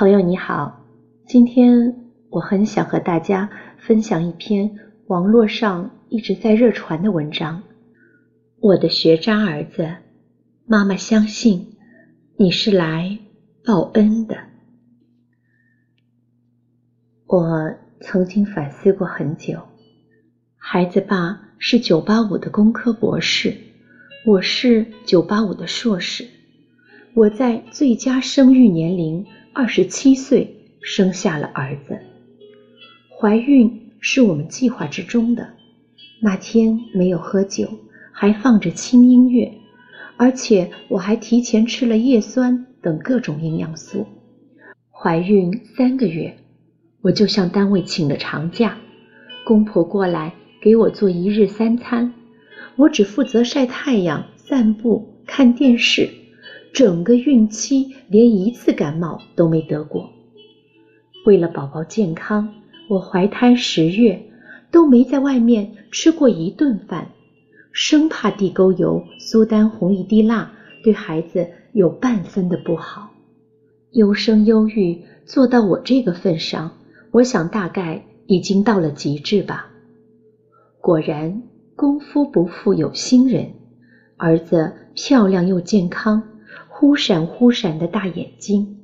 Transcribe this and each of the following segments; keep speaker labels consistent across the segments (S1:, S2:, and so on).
S1: 朋友你好，今天我很想和大家分享一篇网络上一直在热传的文章。我的学渣儿子，妈妈相信你是来报恩的。我曾经反思过很久，孩子爸是九八五的工科博士，我是九八五的硕士，我在最佳生育年龄。二十七岁生下了儿子，怀孕是我们计划之中的。那天没有喝酒，还放着轻音乐，而且我还提前吃了叶酸等各种营养素。怀孕三个月，我就向单位请了长假，公婆过来给我做一日三餐，我只负责晒太阳、散步、看电视。整个孕期连一次感冒都没得过。为了宝宝健康，我怀胎十月都没在外面吃过一顿饭，生怕地沟油、苏丹红一滴蜡对孩子有半分的不好。优生优育做到我这个份上，我想大概已经到了极致吧。果然，功夫不负有心人，儿子漂亮又健康。忽闪忽闪的大眼睛，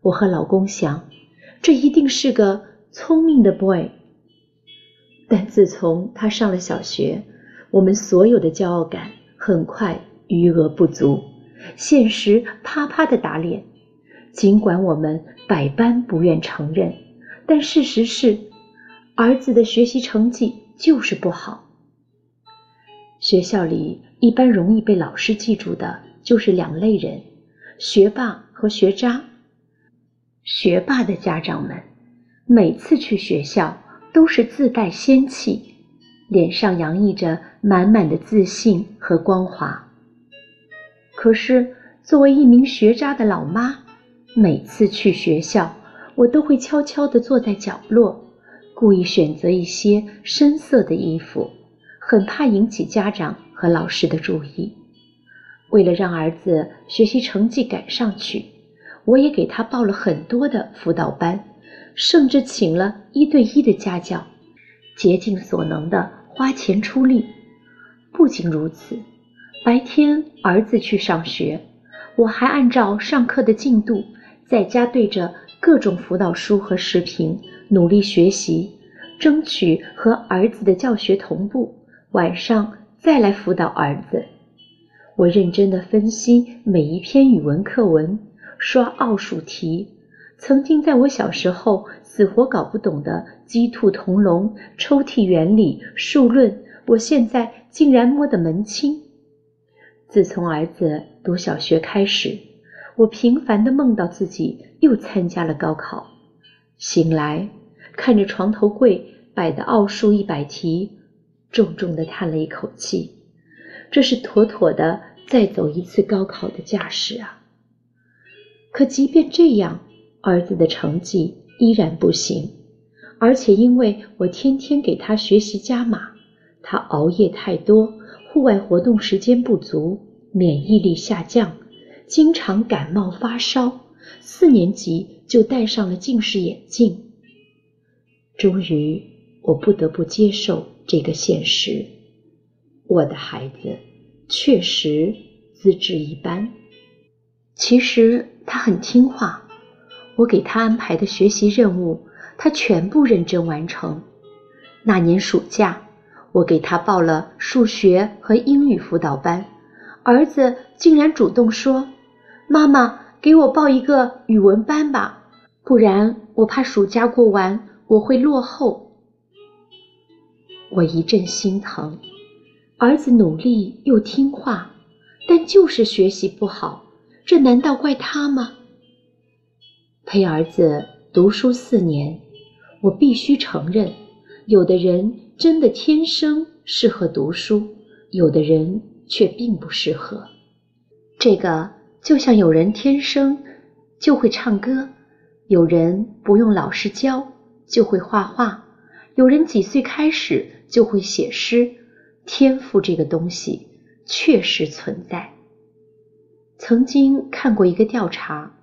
S1: 我和老公想，这一定是个聪明的 boy。但自从他上了小学，我们所有的骄傲感很快余额不足，现实啪啪的打脸。尽管我们百般不愿承认，但事实是，儿子的学习成绩就是不好。学校里一般容易被老师记住的就是两类人。学霸和学渣，学霸的家长们每次去学校都是自带仙气，脸上洋溢着满满的自信和光华。可是作为一名学渣的老妈，每次去学校，我都会悄悄地坐在角落，故意选择一些深色的衣服，很怕引起家长和老师的注意。为了让儿子学习成绩赶上去，我也给他报了很多的辅导班，甚至请了一对一的家教，竭尽所能的花钱出力。不仅如此，白天儿子去上学，我还按照上课的进度，在家对着各种辅导书和视频努力学习，争取和儿子的教学同步。晚上再来辅导儿子。我认真地分析每一篇语文课文，刷奥数题。曾经在我小时候死活搞不懂的鸡兔同笼、抽屉原理、数论，我现在竟然摸得门清。自从儿子读小学开始，我频繁地梦到自己又参加了高考。醒来，看着床头柜摆的奥数一百题，重重地叹了一口气。这是妥妥的再走一次高考的架势啊！可即便这样，儿子的成绩依然不行，而且因为我天天给他学习加码，他熬夜太多，户外活动时间不足，免疫力下降，经常感冒发烧，四年级就戴上了近视眼镜。终于，我不得不接受这个现实。我的孩子确实资质一般，其实他很听话，我给他安排的学习任务，他全部认真完成。那年暑假，我给他报了数学和英语辅导班，儿子竟然主动说：“妈妈，给我报一个语文班吧，不然我怕暑假过完我会落后。”我一阵心疼。儿子努力又听话，但就是学习不好，这难道怪他吗？陪儿子读书四年，我必须承认，有的人真的天生适合读书，有的人却并不适合。这个就像有人天生就会唱歌，有人不用老师教就会画画，有人几岁开始就会写诗。天赋这个东西确实存在。曾经看过一个调查，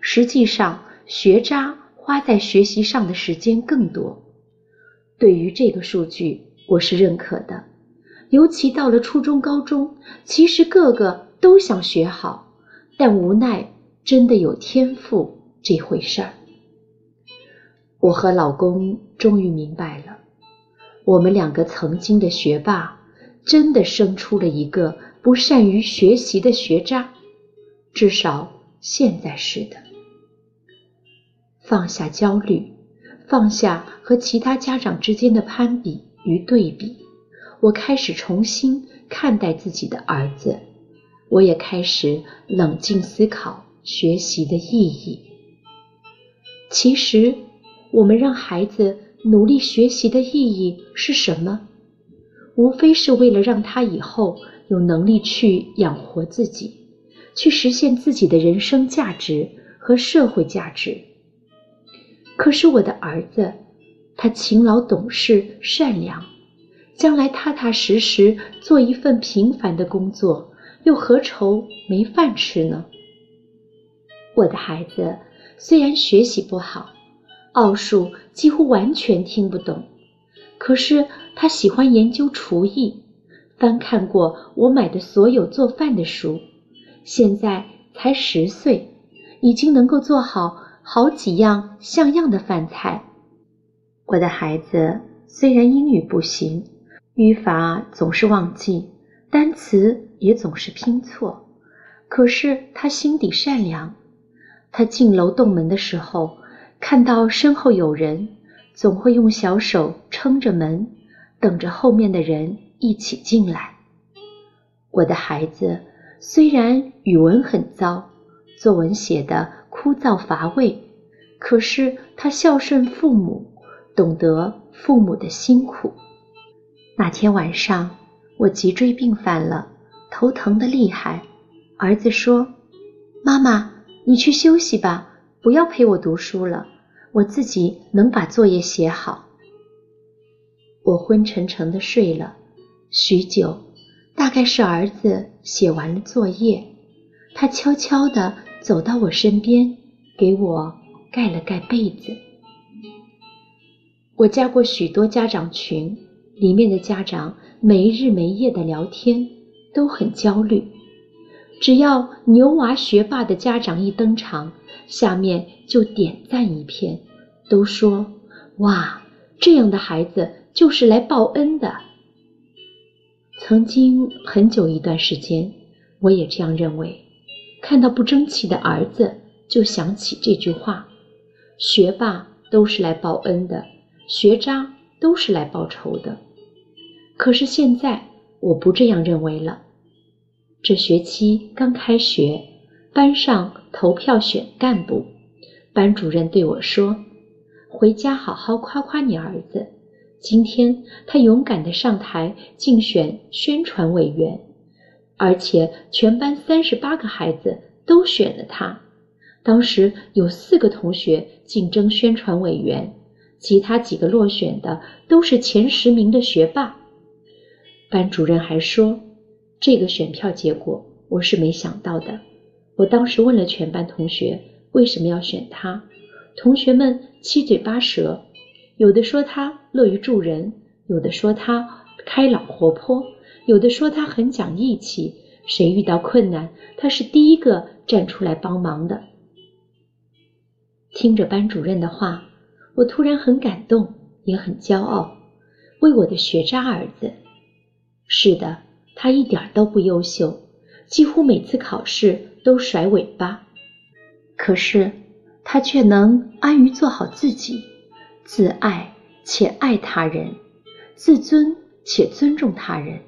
S1: 实际上学渣花在学习上的时间更多。对于这个数据，我是认可的。尤其到了初中、高中，其实个个都想学好，但无奈真的有天赋这回事儿。我和老公终于明白了，我们两个曾经的学霸，真的生出了一个不善于学习的学渣，至少现在是的。放下焦虑，放下和其他家长之间的攀比与对比，我开始重新看待自己的儿子，我也开始冷静思考学习的意义。其实。我们让孩子努力学习的意义是什么？无非是为了让他以后有能力去养活自己，去实现自己的人生价值和社会价值。可是我的儿子，他勤劳懂事、善良，将来踏踏实实做一份平凡的工作，又何愁没饭吃呢？我的孩子虽然学习不好。奥数几乎完全听不懂，可是他喜欢研究厨艺，翻看过我买的所有做饭的书。现在才十岁，已经能够做好好几样像样的饭菜。我的孩子虽然英语不行，语法总是忘记，单词也总是拼错，可是他心底善良。他进楼洞门的时候。看到身后有人，总会用小手撑着门，等着后面的人一起进来。我的孩子虽然语文很糟，作文写的枯燥乏味，可是他孝顺父母，懂得父母的辛苦。那天晚上，我脊椎病犯了，头疼的厉害。儿子说：“妈妈，你去休息吧，不要陪我读书了。”我自己能把作业写好。我昏沉沉的睡了许久，大概是儿子写完了作业，他悄悄地走到我身边，给我盖了盖被子。我加过许多家长群，里面的家长没日没夜的聊天，都很焦虑。只要牛娃学霸的家长一登场。下面就点赞一片，都说：“哇，这样的孩子就是来报恩的。”曾经很久一段时间，我也这样认为。看到不争气的儿子，就想起这句话：“学霸都是来报恩的，学渣都是来报仇的。”可是现在我不这样认为了。这学期刚开学。班上投票选干部，班主任对我说：“回家好好夸夸你儿子，今天他勇敢地上台竞选宣传委员，而且全班三十八个孩子都选了他。当时有四个同学竞争宣传委员，其他几个落选的都是前十名的学霸。”班主任还说：“这个选票结果我是没想到的。”我当时问了全班同学为什么要选他，同学们七嘴八舌，有的说他乐于助人，有的说他开朗活泼，有的说他很讲义气，谁遇到困难他是第一个站出来帮忙的。听着班主任的话，我突然很感动，也很骄傲，为我的学渣儿子。是的，他一点都不优秀，几乎每次考试。都甩尾巴，可是他却能安于做好自己，自爱且爱他人，自尊且尊重他人，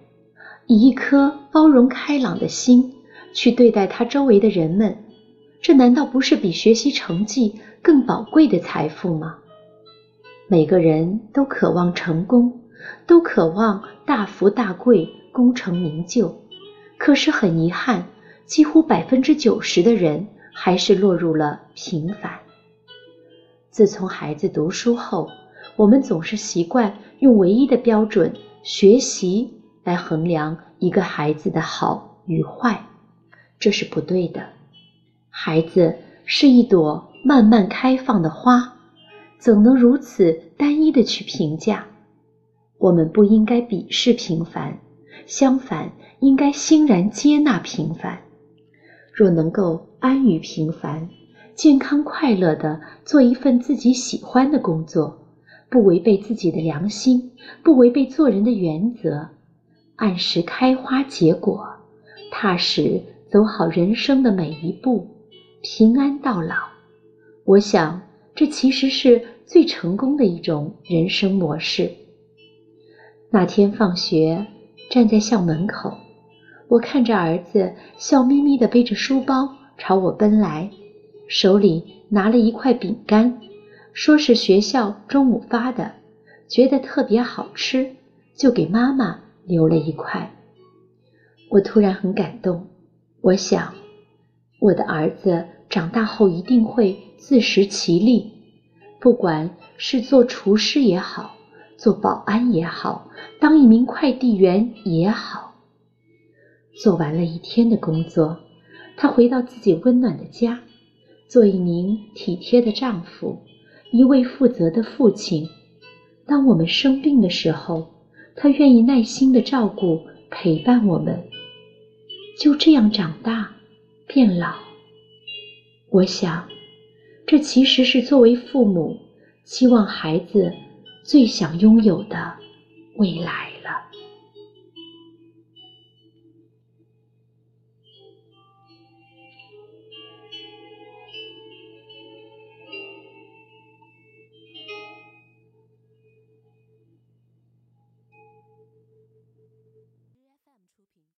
S1: 以一颗包容开朗的心去对待他周围的人们，这难道不是比学习成绩更宝贵的财富吗？每个人都渴望成功，都渴望大富大贵、功成名就，可是很遗憾。几乎百分之九十的人还是落入了平凡。自从孩子读书后，我们总是习惯用唯一的标准——学习来衡量一个孩子的好与坏，这是不对的。孩子是一朵慢慢开放的花，怎能如此单一的去评价？我们不应该鄙视平凡，相反，应该欣然接纳平凡。若能够安于平凡，健康快乐的做一份自己喜欢的工作，不违背自己的良心，不违背做人的原则，按时开花结果，踏实走好人生的每一步，平安到老。我想，这其实是最成功的一种人生模式。那天放学，站在校门口。我看着儿子笑眯眯地背着书包朝我奔来，手里拿了一块饼干，说是学校中午发的，觉得特别好吃，就给妈妈留了一块。我突然很感动，我想，我的儿子长大后一定会自食其力，不管是做厨师也好，做保安也好，当一名快递员也好。做完了一天的工作，他回到自己温暖的家，做一名体贴的丈夫，一位负责的父亲。当我们生病的时候，他愿意耐心的照顾、陪伴我们。就这样长大，变老。我想，这其实是作为父母期望孩子最想拥有的未来